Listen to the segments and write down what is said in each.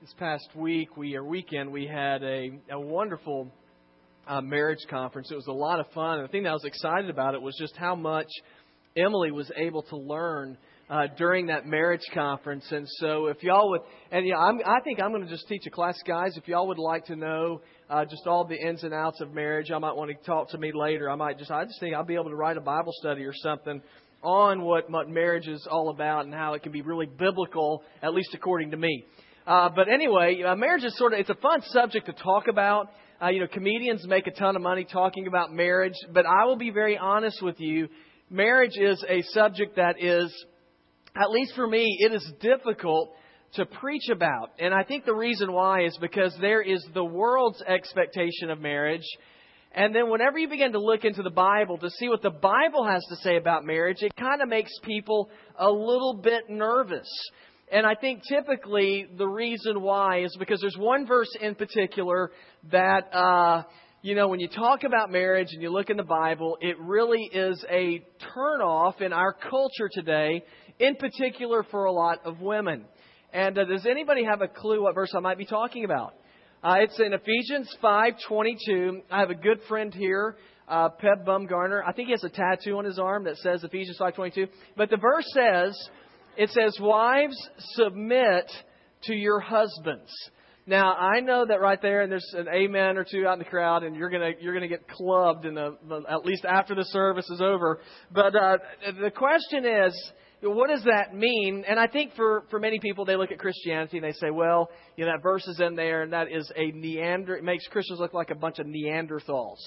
this past week, we or weekend, we had a, a wonderful uh, marriage conference. It was a lot of fun. And the thing that I was excited about it was just how much Emily was able to learn uh, during that marriage conference. And so, if y'all would, and yeah, I'm, I think I'm going to just teach a class, guys. If y'all would like to know uh, just all the ins and outs of marriage, I might want to talk to me later. I might just, I just think I'll be able to write a Bible study or something on what, what marriage is all about and how it can be really biblical, at least according to me. Uh, but anyway, uh, marriage is sort of, it's a fun subject to talk about. Uh, you know, comedians make a ton of money talking about marriage, but I will be very honest with you. Marriage is a subject that is, at least for me, it is difficult to preach about. And I think the reason why is because there is the world's expectation of marriage. And then whenever you begin to look into the Bible to see what the Bible has to say about marriage, it kind of makes people a little bit nervous. And I think typically the reason why is because there's one verse in particular that, uh, you know, when you talk about marriage and you look in the Bible, it really is a turnoff in our culture today, in particular for a lot of women. And uh, does anybody have a clue what verse I might be talking about? Uh, it's in Ephesians 5:22. I have a good friend here, uh, Peb Bumgarner. I think he has a tattoo on his arm that says Ephesians 5:22. But the verse says, it says, "Wives, submit to your husbands." Now I know that right there, and there's an amen or two out in the crowd, and you're gonna you're gonna get clubbed in the, at least after the service is over. But uh, the question is, what does that mean? And I think for, for many people, they look at Christianity and they say, well, you know, that verse is in there and that is a Neander, it makes Christians look like a bunch of Neanderthals.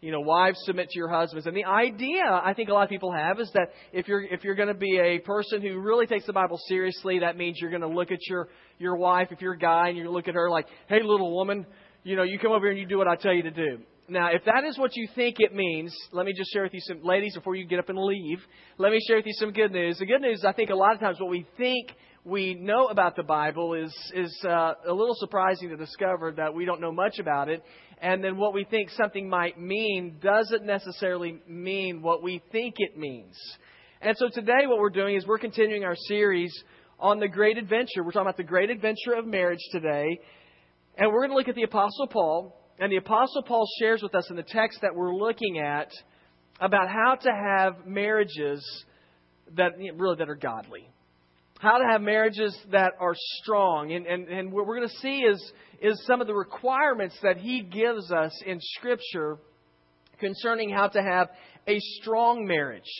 You know, wives submit to your husbands. And the idea I think a lot of people have is that if you're, if you're going to be a person who really takes the Bible seriously, that means you're going to look at your, your wife, if you're a guy, and you look at her like, hey, little woman, you know, you come over here and you do what I tell you to do. Now, if that is what you think it means, let me just share with you some, ladies, before you get up and leave, let me share with you some good news. The good news, I think a lot of times what we think we know about the Bible is, is uh, a little surprising to discover that we don't know much about it. And then what we think something might mean doesn't necessarily mean what we think it means. And so today what we're doing is we're continuing our series on the great adventure. We're talking about the great adventure of marriage today. And we're going to look at the Apostle Paul and the Apostle Paul shares with us in the text that we're looking at about how to have marriages that really that are godly. How to have marriages that are strong. And, and, and what we're going to see is, is some of the requirements that he gives us in Scripture concerning how to have a strong marriage.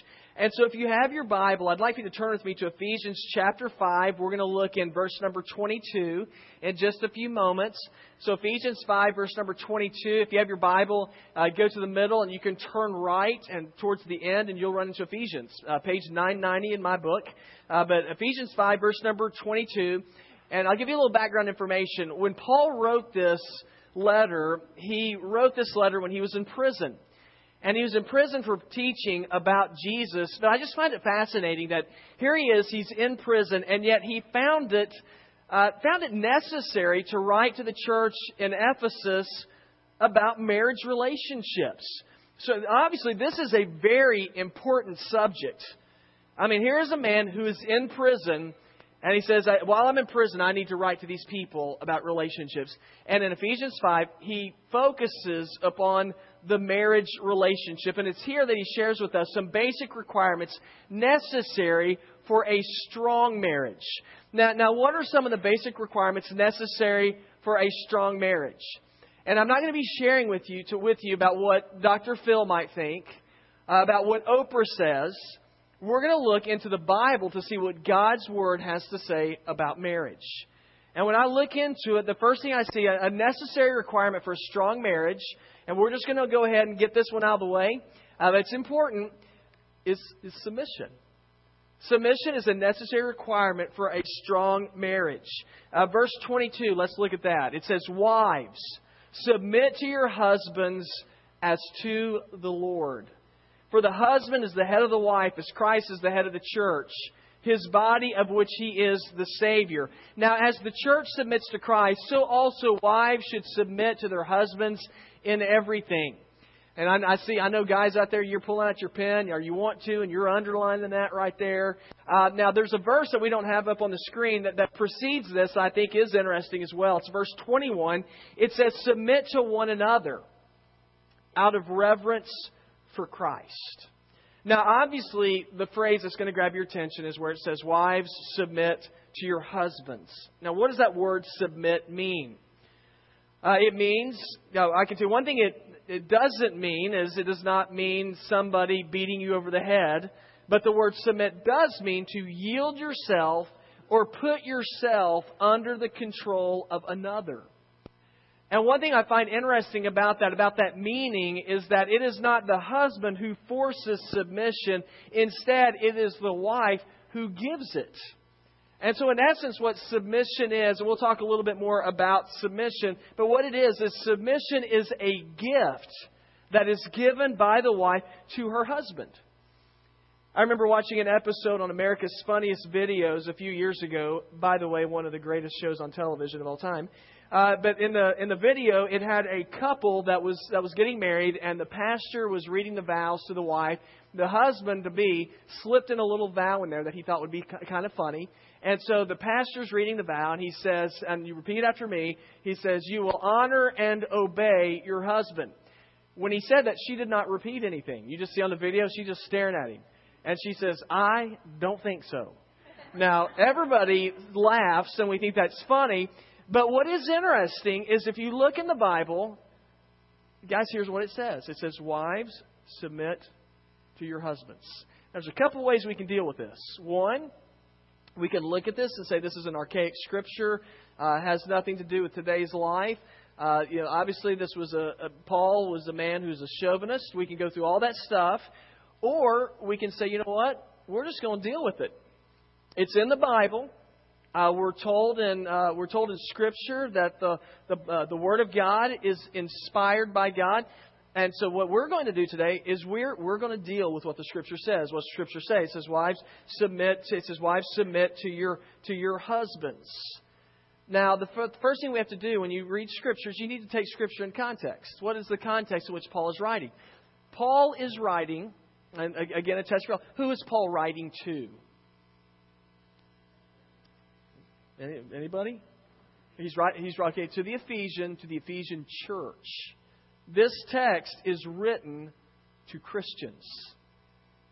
And so if you have your Bible, I'd like you to turn with me to Ephesians chapter 5. We're going to look in verse number 22 in just a few moments. So Ephesians 5, verse number 22. If you have your Bible, uh, go to the middle and you can turn right and towards the end and you'll run into Ephesians, uh, page 990 in my book. Uh, but Ephesians 5, verse number 22. And I'll give you a little background information. When Paul wrote this letter, he wrote this letter when he was in prison and he was in prison for teaching about Jesus. But I just find it fascinating that here he is, he's in prison, and yet he found it uh, found it necessary to write to the church in Ephesus about marriage relationships. So obviously, this is a very important subject. I mean, here's a man who is in prison, and he says, While I'm in prison, I need to write to these people about relationships. And in Ephesians 5, he focuses upon the marriage relationship. And it's here that he shares with us some basic requirements necessary for a strong marriage. Now, now what are some of the basic requirements necessary for a strong marriage? And I'm not going to be sharing with you, to, with you about what Dr. Phil might think, uh, about what Oprah says. We're going to look into the Bible to see what God's Word has to say about marriage. And when I look into it, the first thing I see, a necessary requirement for a strong marriage, and we're just going to go ahead and get this one out of the way. Uh, it's important is, is submission. Submission is a necessary requirement for a strong marriage. Uh, verse 22, let's look at that. It says, Wives, submit to your husbands as to the Lord. For the husband is the head of the wife, as Christ is the head of the church, his body of which he is the Savior. Now, as the church submits to Christ, so also wives should submit to their husbands in everything. And I, I see, I know guys out there, you're pulling out your pen, or you want to, and you're underlining that right there. Uh, now, there's a verse that we don't have up on the screen that, that precedes this, I think is interesting as well. It's verse 21. It says, Submit to one another out of reverence for Christ. Now, obviously, the phrase that's going to grab your attention is where it says, Wives, submit to your husbands. Now, what does that word submit mean? Uh, it means, you know, I can tell you one thing it, it doesn't mean is it does not mean somebody beating you over the head, but the word submit does mean to yield yourself or put yourself under the control of another. And one thing I find interesting about that, about that meaning, is that it is not the husband who forces submission. Instead, it is the wife who gives it. And so, in essence, what submission is, and we'll talk a little bit more about submission, but what it is, is submission is a gift that is given by the wife to her husband. I remember watching an episode on America's Funniest Videos a few years ago. By the way, one of the greatest shows on television of all time. Uh, but in the in the video, it had a couple that was that was getting married, and the pastor was reading the vows to the wife. The husband to be slipped in a little vow in there that he thought would be kind of funny, and so the pastor's reading the vow, and he says, and you repeat after me. He says, "You will honor and obey your husband." When he said that, she did not repeat anything. You just see on the video, she's just staring at him, and she says, "I don't think so." Now everybody laughs, and we think that's funny. But what is interesting is if you look in the Bible, guys, here's what it says it says, Wives, submit to your husbands. There's a couple ways we can deal with this. One, we can look at this and say this is an archaic scripture, uh, has nothing to do with today's life. Uh, you know, obviously, this was a, a Paul was a man who's a chauvinist. We can go through all that stuff, or we can say, you know what, we're just going to deal with it. It's in the Bible. Uh, we're told in uh, we're told in Scripture that the the, uh, the Word of God is inspired by God, and so what we're going to do today is we're we're going to deal with what the Scripture says. What Scripture says it says wives submit. It says wives submit to your to your husbands. Now, the, first thing we have to do when you read Scriptures, you need to take Scripture in context. What is the context in which Paul is writing? Paul is writing, and again, a test. Who is Paul writing to? Anybody? He's right. He's right. Okay, to the Ephesian, to the Ephesian church. This text is written to Christians.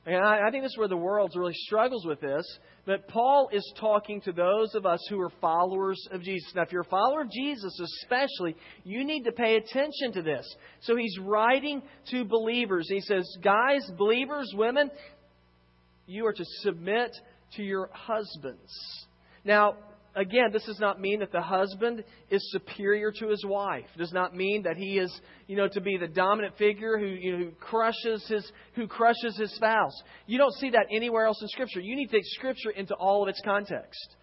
And I, I think this is where the world really struggles with this. But Paul is talking to those of us who are followers of Jesus. Now, if you're a follower of Jesus, especially, you need to pay attention to this. So he's writing to believers. He says, Guys, believers, women, you are to submit to your husbands. Now, again, this does not mean that the husband is superior to his wife. It does not mean that he is, you know, to be the dominant figure who, you know, who crushes his who crushes his spouse. You don't see that anywhere else in Scripture. You need to take Scripture into all of its context.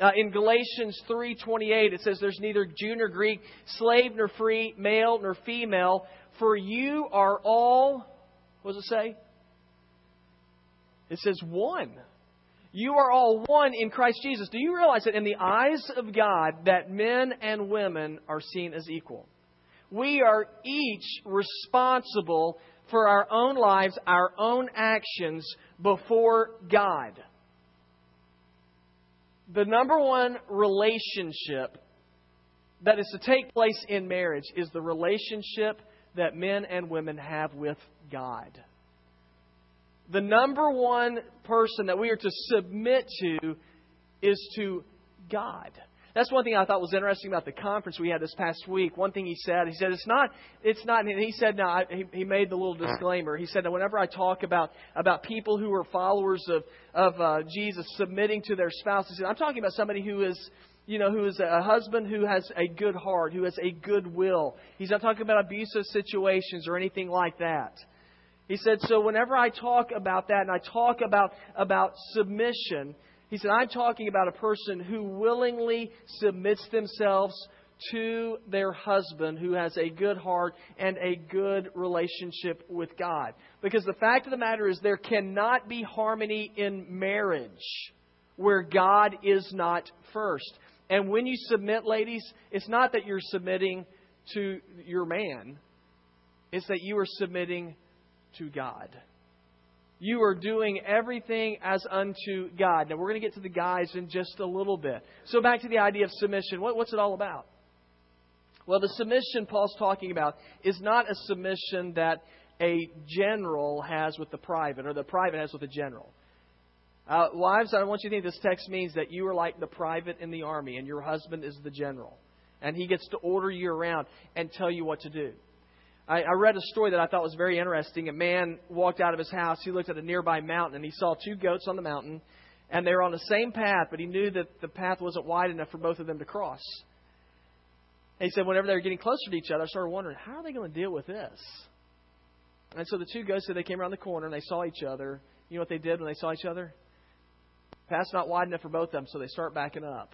Uh, in Galatians 3:28, it says, "There's neither Jew nor Greek, slave nor free, male nor female, for you are all." What does it say? It says one. You are all one in Christ Jesus. Do you realize that in the eyes of God that men and women are seen as equal? We are each responsible for our own lives, our own actions before God. The number one relationship that is to take place in marriage is the relationship that men and women have with God the number one person that we are to submit to is to God. That's one thing I thought was interesting about the conference we had this past week. One thing he said, he said it's not, it's not. And he said, no, I, he, he made the little disclaimer. He said that whenever I talk about about people who are followers of of uh, Jesus submitting to their spouse, he said I'm talking about somebody who is you know, who is a husband who has a good heart, who has a good will. He's not talking about abusive situations or anything like that. He said, so whenever I talk about that and I talk about, about submission, he said, I'm talking about a person who willingly submits themselves to their husband who has a good heart and a good relationship with God. Because the fact of the matter is, there cannot be harmony in marriage where God is not first. And when you submit, ladies, it's not that you're submitting to your man, it's that you are submitting to God. You are doing everything as unto God. Now, we're going to get to the guys in just a little bit. So, back to the idea of submission. What, what's it all about? Well, the submission Paul's talking about is not a submission that a general has with the private or the private has with the general. Uh, wives, I want you to think this text means that you are like the private in the army and your husband is the general. And he gets to order you around and tell you what to do. I, I read a story that I thought was very interesting. A man walked out of his house. He looked at a nearby mountain and he saw two goats on the mountain. And they were on the same path, but he knew that the path wasn't wide enough for both of them to cross. And he said, whenever they were getting closer to each other, I started wondering, how are they going to deal with this? And so the two goats said they came around the corner and they saw each other. You know what they did when they saw each other? Path's not wide enough for both of them, so they start backing up.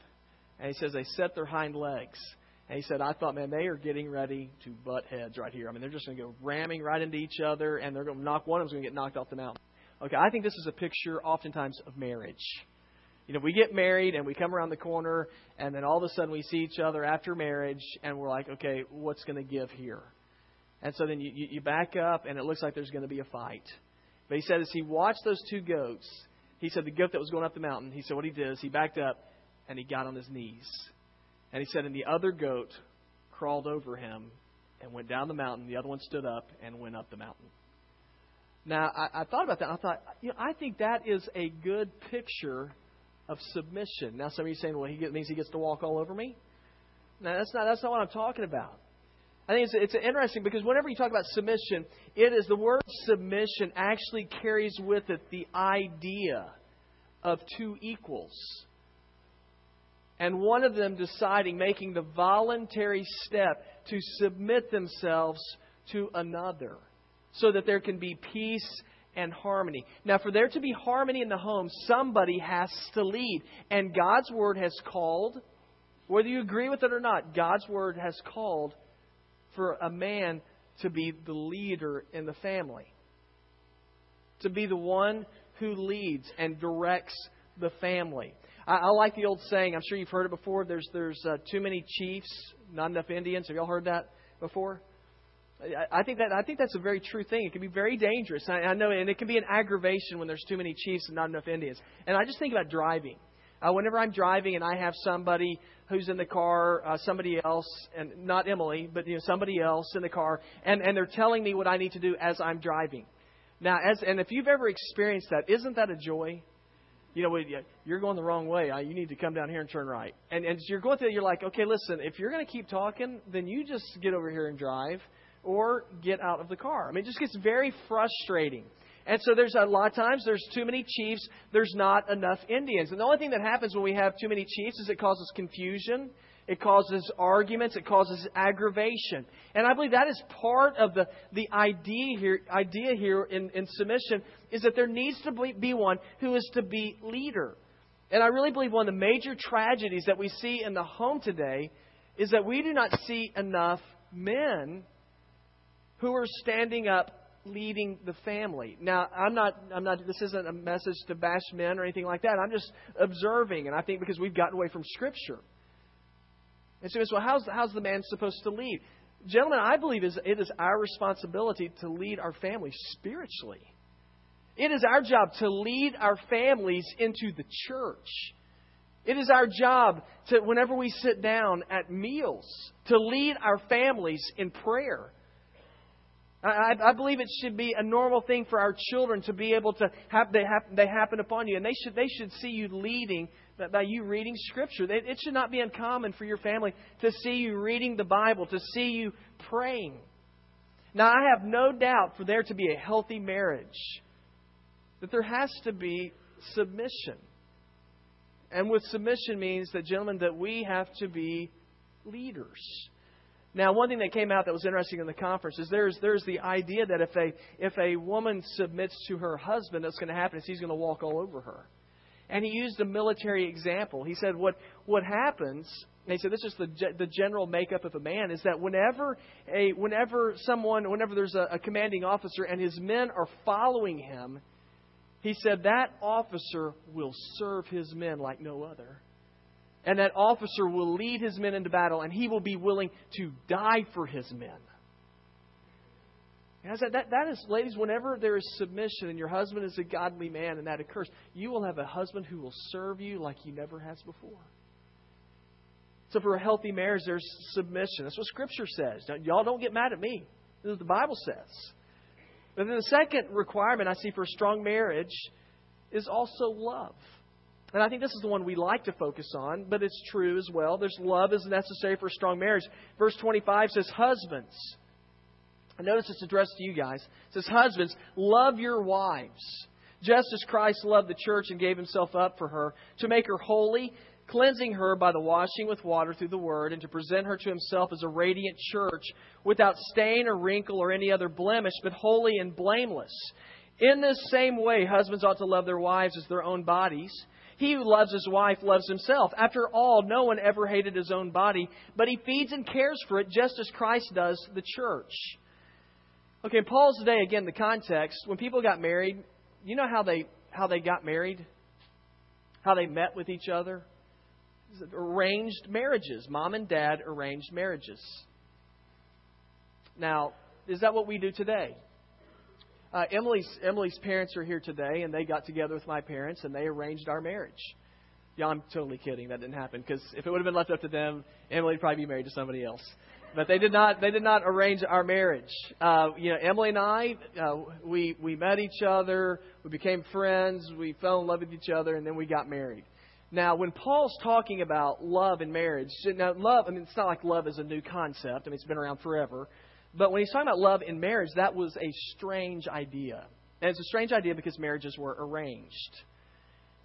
And he says they set their hind legs. And he said, I thought, man, they are getting ready to butt heads right here. I mean, they're just going to go ramming right into each other, and they're going to knock one of them's going to get knocked off the mountain. Okay, I think this is a picture, oftentimes, of marriage. You know, we get married and we come around the corner, and then all of a sudden we see each other after marriage, and we're like, okay, what's going to give here? And so then you, you back up, and it looks like there's going to be a fight. But he said, as he watched those two goats, he said the goat that was going up the mountain, he said what he did is he backed up and he got on his knees. And he said, and the other goat crawled over him and went down the mountain. The other one stood up and went up the mountain. Now, I, I thought about that. I thought, you know, I think that is a good picture of submission. Now, some of you saying, well, he get, means he gets to walk all over me. No, that's not, that's not what I'm talking about. I think it's, it's interesting because whenever you talk about submission, it is the word submission actually carries with it the idea of two equals. And one of them deciding, making the voluntary step to submit themselves to another so that there can be peace and harmony. Now, for there to be harmony in the home, somebody has to lead. And God's Word has called, whether you agree with it or not, God's Word has called for a man to be the leader in the family, to be the one who leads and directs the family. I, I like the old saying. I'm sure you've heard it before. There's there's uh, too many chiefs, not enough Indians. Have y'all heard that before? I, think that I think that's a very true thing. It can be very dangerous. I, I know, and it can be an aggravation when there's too many chiefs and not enough Indians. And I just think about driving. Uh, whenever I'm driving and I have somebody who's in the car, uh, somebody else, and not Emily, but you know somebody else in the car, and and they're telling me what I need to do as I'm driving. Now, as and if you've ever experienced that, isn't that a joy? You know, you're going the wrong way. You need to come down here and turn right. And and you're going through. You're like, okay, listen. If you're going to keep talking, then you just get over here and drive, or get out of the car. I mean, it just gets very frustrating. And so there's a lot of times there's too many chiefs, there's not enough Indians. And the only thing that happens when we have too many chiefs is it causes confusion, it causes arguments, it causes aggravation. And I believe that is part of the, the idea here, idea here in, in submission is that there needs to be one who is to be leader. And I really believe one of the major tragedies that we see in the home today is that we do not see enough men who are standing up leading the family. Now, I'm not, I'm not, this isn't a message to bash men or anything like that. I'm just observing, and I think because we've gotten away from Scripture. And so, well, how's, how's the man supposed to lead? Gentlemen, I believe it is our responsibility to lead our families spiritually. It is our job to lead our families into the church. It is our job to, whenever we sit down at meals, to lead our families in prayer. I, I believe it should be a normal thing for our children to be able to have they, have, they happen upon you, and they should they should see you leading by you reading Scripture. It should not be uncommon for your family to see you reading the Bible, to see you praying. Now, I have no doubt for there to be a healthy marriage that there has to be submission. And with submission means that, gentlemen, that we have to be leaders. Now, one thing that came out that was interesting in the conference is there's there's the idea that if a if a woman submits to her husband, what's going to happen is he's going to walk all over her. And he used a military example. He said what what happens. And he said this is the the general makeup of a man is that whenever a whenever someone whenever there's a, a commanding officer and his men are following him, he said that officer will serve his men like no other. And that officer will lead his men into battle, and he will be willing to die for his men. Guys, that, that, that is, ladies, whenever there is submission and your husband is a godly man and that occurs, you will have a husband who will serve you like he never has before. So for a healthy marriage, there's submission. That's what Scripture says. Don't, y'all don't get mad at me. This is what the Bible says. But then the second requirement I see for a strong marriage is also love. And I think this is the one we like to focus on, but it's true as well. There's love is necessary for a strong marriage. Verse 25 says, Husbands. I notice it's addressed to you guys. It says, Husbands, love your wives, just as Christ loved the church and gave himself up for her, to make her holy, cleansing her by the washing with water through the word, and to present her to himself as a radiant church, without stain or wrinkle or any other blemish, but holy and blameless. In this same way, husbands ought to love their wives as their own bodies. He who loves his wife loves himself. After all, no one ever hated his own body, but he feeds and cares for it just as Christ does the church. Okay, Paul's today again, the context, when people got married, you know how they how they got married? How they met with each other? Arranged marriages. Mom and dad arranged marriages. Now, is that what we do today? Uh, Emily's Emily's parents are here today, and they got together with my parents and they arranged our marriage. Yeah, I'm totally kidding. That didn't happen because if it would have been left up to them, Emily would probably be married to somebody else. But they did not. They did not arrange our marriage. Uh, you know, Emily and I, uh, we we met each other. We became friends. We fell in love with each other, and then we got married. Now, when Paul's talking about love and marriage, now love. I mean, it's not like love is a new concept. I mean, it's been around forever. But when he's talking about love in marriage, that was a strange idea. And it's a strange idea because marriages were arranged.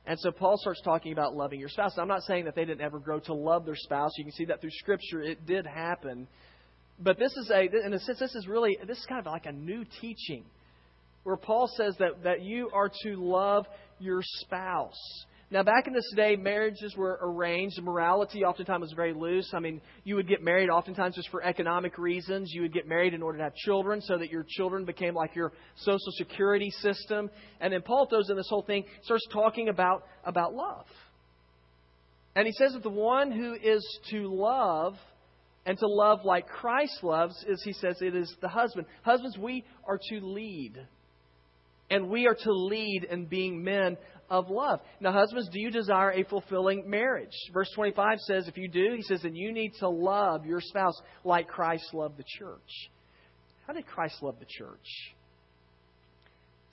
And so Paul starts talking about loving your spouse. Now, I'm not saying that they didn't ever grow to love their spouse. You can see that through Scripture. It did happen. But this is a, in a sense, this is really, this is kind of like a new teaching where Paul says that, that you are to love your spouse. Now, back in this day, marriages were arranged. Morality oftentimes was very loose. I mean, you would get married oftentimes just for economic reasons. You would get married in order to have children so that your children became like your social security system. And then Paul throws in this whole thing, starts talking about, about love. And he says that the one who is to love and to love like Christ loves is, he says, it is the husband. Husbands, we are to lead. And we are to lead in being men of love. Now, husbands, do you desire a fulfilling marriage? Verse 25 says, if you do, he says, then you need to love your spouse like Christ loved the church. How did Christ love the church?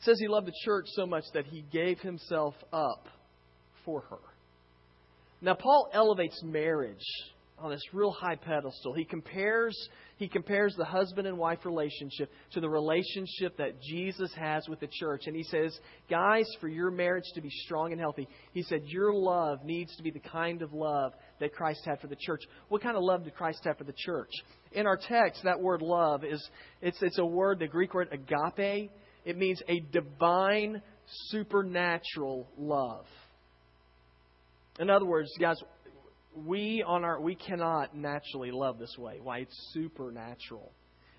It says he loved the church so much that he gave himself up for her. Now, Paul elevates marriage on this real high pedestal. He compares, he compares the husband and wife relationship to the relationship that Jesus has with the church. And he says, guys, for your marriage to be strong and healthy, he said, your love needs to be the kind of love that Christ had for the church. What kind of love did Christ have for the church? In our text, that word love is, it's, it's a word, the Greek word agape. It means a divine, supernatural love. In other words, guys, we on our we cannot naturally love this way. Why it's supernatural.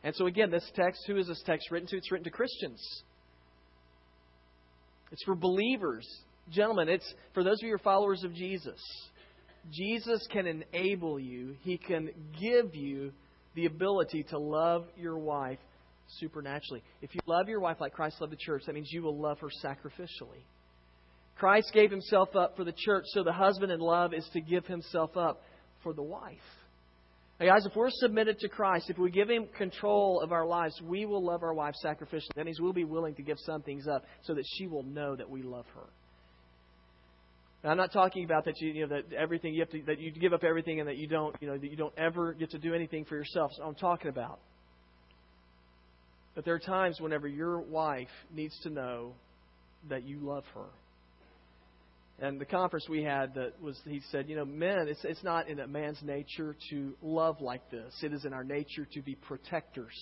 And so again, this text, who is this text written to? It's written to Christians. It's for believers. Gentlemen, it's for those of you who are followers of Jesus. Jesus can enable you, He can give you the ability to love your wife supernaturally. If you love your wife like Christ loved the church, that means you will love her sacrificially. Christ gave himself up for the church, so the husband in love is to give himself up for the wife. Guys, if we're submitted to Christ, if we give Him control of our lives, we will love our wife sacrificially. That means we'll be willing to give some things up so that she will know that we love her. Now, I'm not talking about that you, you know that everything you have to that you give up everything and that you don't you know that you don't ever get to do anything for yourself. So I'm talking about. But there are times whenever your wife needs to know that you love her and the conference we had that was he said, you know, men, it's it's not in a man's nature to love like this. It is in our nature to be protectors,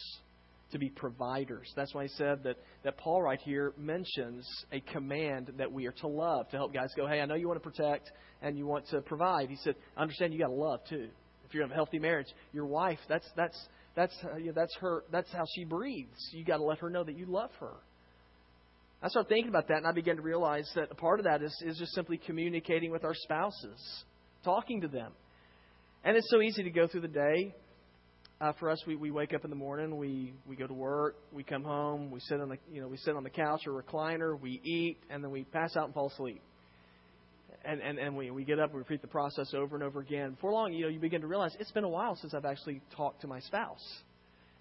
to be providers. That's why he said that that Paul right here mentions a command that we are to love to help guys go, hey, I know you want to protect and you want to provide. He said, understand you got to love too. If you're in a healthy marriage, your wife, that's that's that's uh, you that's her that's how she breathes. You got to let her know that you love her. I started thinking about that, and I began to realize that a part of that is, is just simply communicating with our spouses, talking to them. And it's so easy to go through the day uh, for us, we, we wake up in the morning, we, we go to work, we come home, we sit on the you know we sit on the couch or recliner, we eat, and then we pass out and fall asleep. And and, and we, we get up, we repeat the process over and over again. Before long, you know, you begin to realize it's been a while since I've actually talked to my spouse.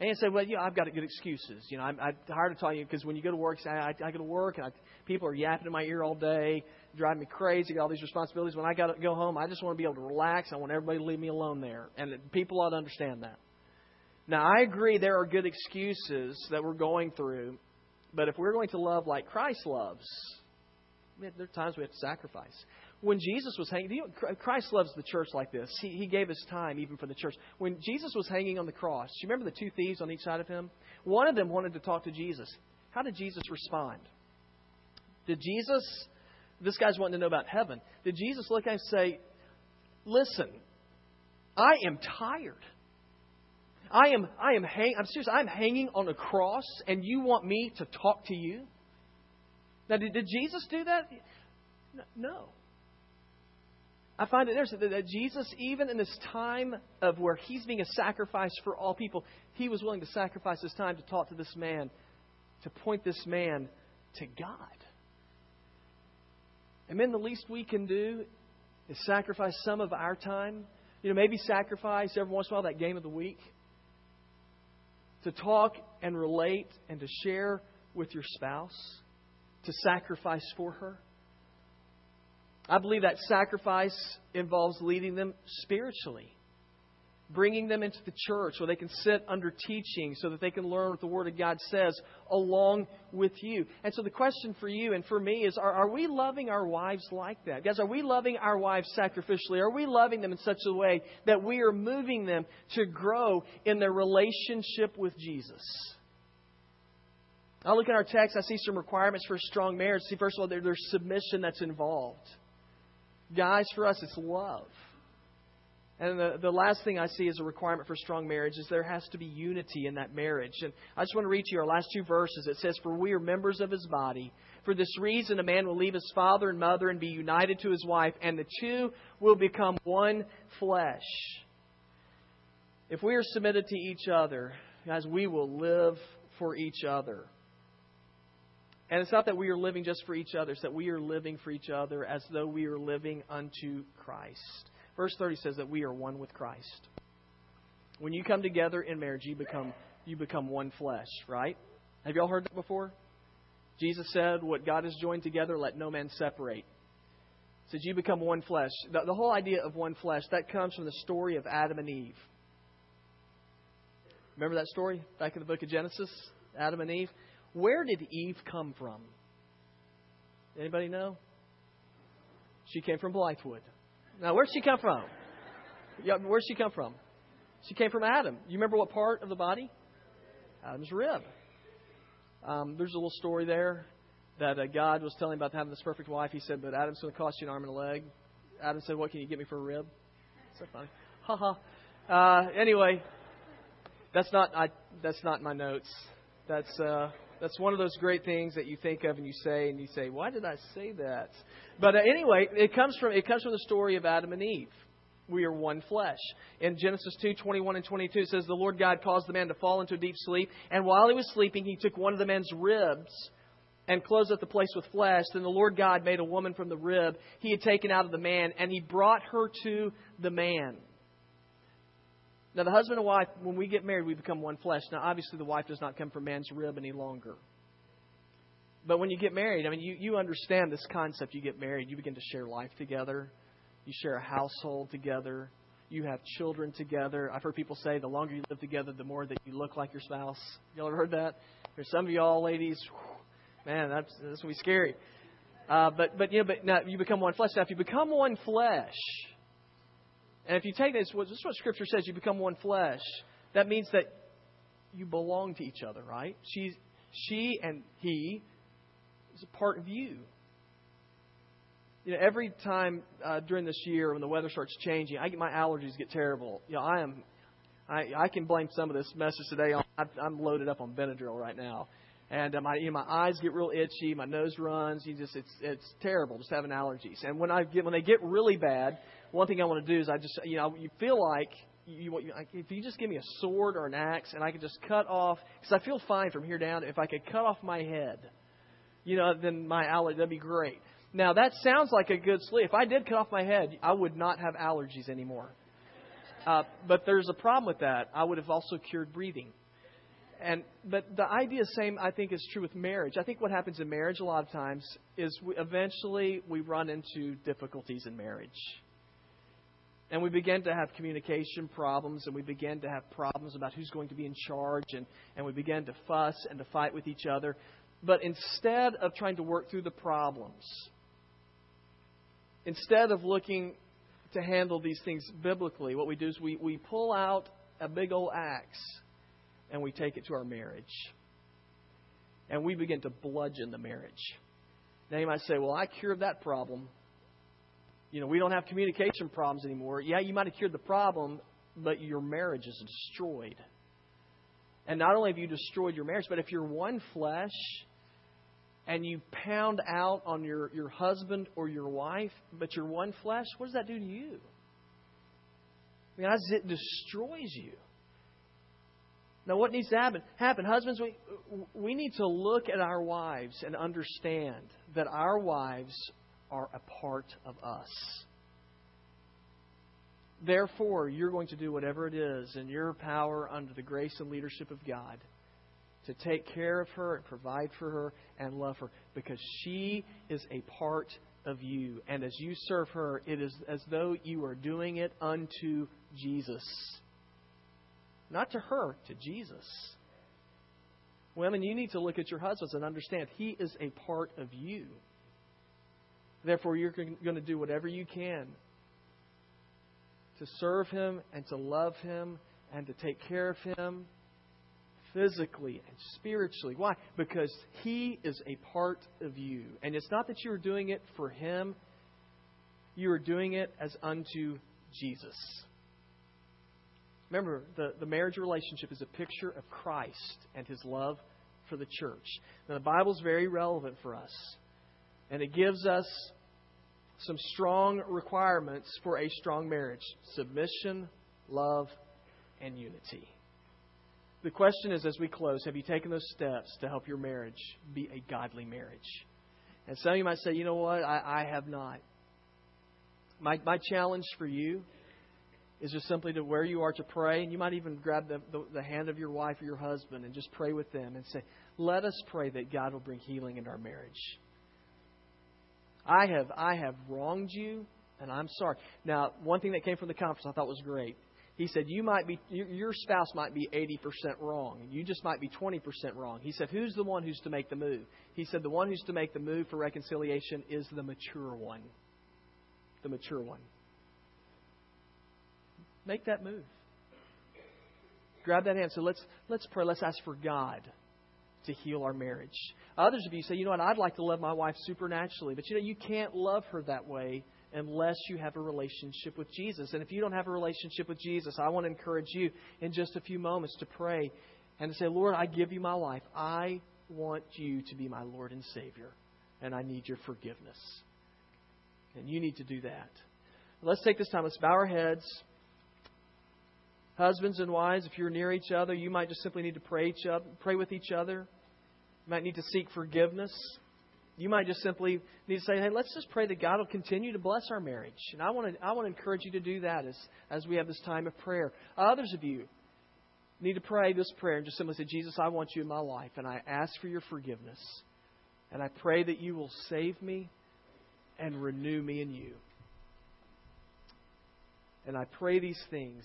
And you say, well, you know, I've got good excuses. You know, I'm, I'm to tell you because when you go to work, say, I, I go to work and I, people are yapping in my ear all day, driving me crazy, got all these responsibilities. When I got to go home, I just want to be able to relax. I want everybody to leave me alone there. And people ought to understand that. Now, I agree there are good excuses that we're going through, but if we're going to love like Christ loves, there are times we have to sacrifice. When Jesus was hanging, you know, Christ loves the church like this. He, he gave his time even for the church. When Jesus was hanging on the cross, you remember the two thieves on each side of him? One of them wanted to talk to Jesus. How did Jesus respond? Did Jesus, this guy's wanting to know about heaven, did Jesus look at him and say, Listen, I am tired. I am, I am hang, I'm serious, I'm hanging on a cross and you want me to talk to you? Now, did, did Jesus do that? No. I find it interesting that Jesus, even in this time of where he's being a sacrifice for all people, he was willing to sacrifice his time to talk to this man, to point this man to God. And then the least we can do is sacrifice some of our time. You know, maybe sacrifice every once in a while that game of the week to talk and relate and to share with your spouse, to sacrifice for her. I believe that sacrifice involves leading them spiritually bringing them into the church where they can sit under teaching so that they can learn what the Word of God says along with you. And so the question for you and for me is are, are we loving our wives like that? Guys, are we loving our wives sacrificially? Are we loving them in such a way that we are moving them to grow in their relationship with Jesus? I look at our text, I see some requirements for a strong marriage. See, first of all, there's submission that's involved. Guys, for us, it's love. And the, the last thing I see as a requirement for strong marriage is there has to be unity in that marriage. And I just want to read to you our last two verses. It says, For we are members of his body. For this reason, a man will leave his father and mother and be united to his wife, and the two will become one flesh. If we are submitted to each other, guys, we will live for each other. And it's not that we are living just for each other, it's that we are living for each other as though we are living unto Christ. Verse 30 says that we are one with Christ. When you come together in marriage, you become you become one flesh, right? Have you all heard that before? Jesus said, What God has joined together, let no man separate. He says you become one flesh. The, the whole idea of one flesh, that comes from the story of Adam and Eve. Remember that story back in the book of Genesis? Adam and Eve? Where did Eve come from? Anybody know? She came from Blythewood. Now, where'd she come from? Yeah, where'd she come from? She came from Adam. You remember what part of the body? Adam's rib. Um, there's a little story there that uh, God was telling about having this perfect wife. He said, "But Adam's going to cost you an arm and a leg." Adam said, "What can you get me for a rib?" So funny. Ha ha. Uh, anyway, that's not I. That's not my notes. That's uh, that's one of those great things that you think of and you say, and you say, "Why did I say that?" But uh, anyway, it comes from it comes from the story of Adam and Eve. We are one flesh. In Genesis 2, 21 and 22, it says, The Lord God caused the man to fall into a deep sleep, and while he was sleeping, he took one of the man's ribs and closed up the place with flesh. Then the Lord God made a woman from the rib he had taken out of the man, and he brought her to the man. Now, the husband and wife, when we get married, we become one flesh. Now, obviously, the wife does not come from man's rib any longer. But when you get married, I mean, you, you understand this concept. You get married, you begin to share life together, you share a household together, you have children together. I've heard people say the longer you live together, the more that you look like your spouse. Y'all ever heard that? There's some of y'all ladies, man, that's that's be scary. Uh, but but you know, but now you become one flesh. Now, if you become one flesh, and if you take this, this is what Scripture says, you become one flesh. That means that you belong to each other, right? She's, she and he is a part of you. You know, every time uh, during this year when the weather starts changing, I get my allergies get terrible. You know, I am, I I can blame some of this message today on. I'm loaded up on Benadryl right now, and uh, my you know, my eyes get real itchy, my nose runs. You just it's it's terrible just having allergies. And when I get when they get really bad, one thing I want to do is I just, you know, you feel like you, you, if you just give me a sword or an axe and I could just cut off, because I feel fine from here down. If I could cut off my head, you know, then my allergy that'd be great. Now that sounds like a good sleep. If I did cut off my head, I would not have allergies anymore. Uh, but there's a problem with that. I would have also cured breathing. And but the idea same I think is true with marriage. I think what happens in marriage a lot of times is we, eventually we run into difficulties in marriage. And we begin to have communication problems and we begin to have problems about who's going to be in charge and, and we begin to fuss and to fight with each other. But instead of trying to work through the problems, instead of looking to handle these things biblically, what we do is we, we pull out a big old axe and we take it to our marriage. And we begin to bludgeon the marriage. Now you might say, well, I cured that problem. You know, we don't have communication problems anymore. Yeah, you might have cured the problem, but your marriage is destroyed. And not only have you destroyed your marriage, but if you're one flesh and you pound out on your, your husband or your wife, but you're one flesh, what does that do to you? I mean, it destroys you. Now, what needs to happen? Happen, husbands. We we need to look at our wives and understand that our wives are a part of us. Therefore, you're going to do whatever it is in your power under the grace and leadership of God to take care of her and provide for her and love her because she is a part of you. And as you serve her, it is as though you are doing it unto Jesus. Not to her, to Jesus. Women, you need to look at your husbands and understand he is a part of you. Therefore, you're going to do whatever you can to serve him and to love him and to take care of him physically and spiritually. Why? Because he is a part of you. And it's not that you are doing it for him, you are doing it as unto Jesus. Remember, the, the marriage relationship is a picture of Christ and his love for the church. Now, the Bible is very relevant for us, and it gives us some strong requirements for a strong marriage submission, love, and unity. The question is, as we close, have you taken those steps to help your marriage be a godly marriage? And some of you might say, you know what, I, I have not. My, my challenge for you is just simply to where you are to pray, and you might even grab the, the, the, hand of your wife or your husband and just pray with them and say, Let us pray that God will bring healing in our marriage. I have I have wronged you, and I'm sorry. Now, one thing that came from the conference I thought was great. He said, You might be your spouse might be eighty percent wrong, and you just might be twenty percent wrong. He said, Who's the one who's to make the move? He said, The one who's to make the move for reconciliation is the mature one. The mature one. Make that move. Grab that hand. So let's let's pray. Let's ask for God to heal our marriage. Others of you say, you know what, I'd like to love my wife supernaturally, but you know, you can't love her that way unless you have a relationship with Jesus. And if you don't have a relationship with Jesus, I want to encourage you in just a few moments to pray and to say, Lord, I give you my life. I want you to be my Lord and Savior, and I need your forgiveness. And you need to do that. Let's take this time. Let's bow our heads. Husbands and wives, if you're near each other, you might just simply need to pray, each other, pray with each other. You might need to seek forgiveness. You might just simply need to say, hey, let's just pray that God will continue to bless our marriage. And I want to, I want to encourage you to do that as, as we have this time of prayer. Others of you need to pray this prayer and just simply say, Jesus, I want you in my life, and I ask for your forgiveness. And I pray that you will save me and renew me in you. And I pray these things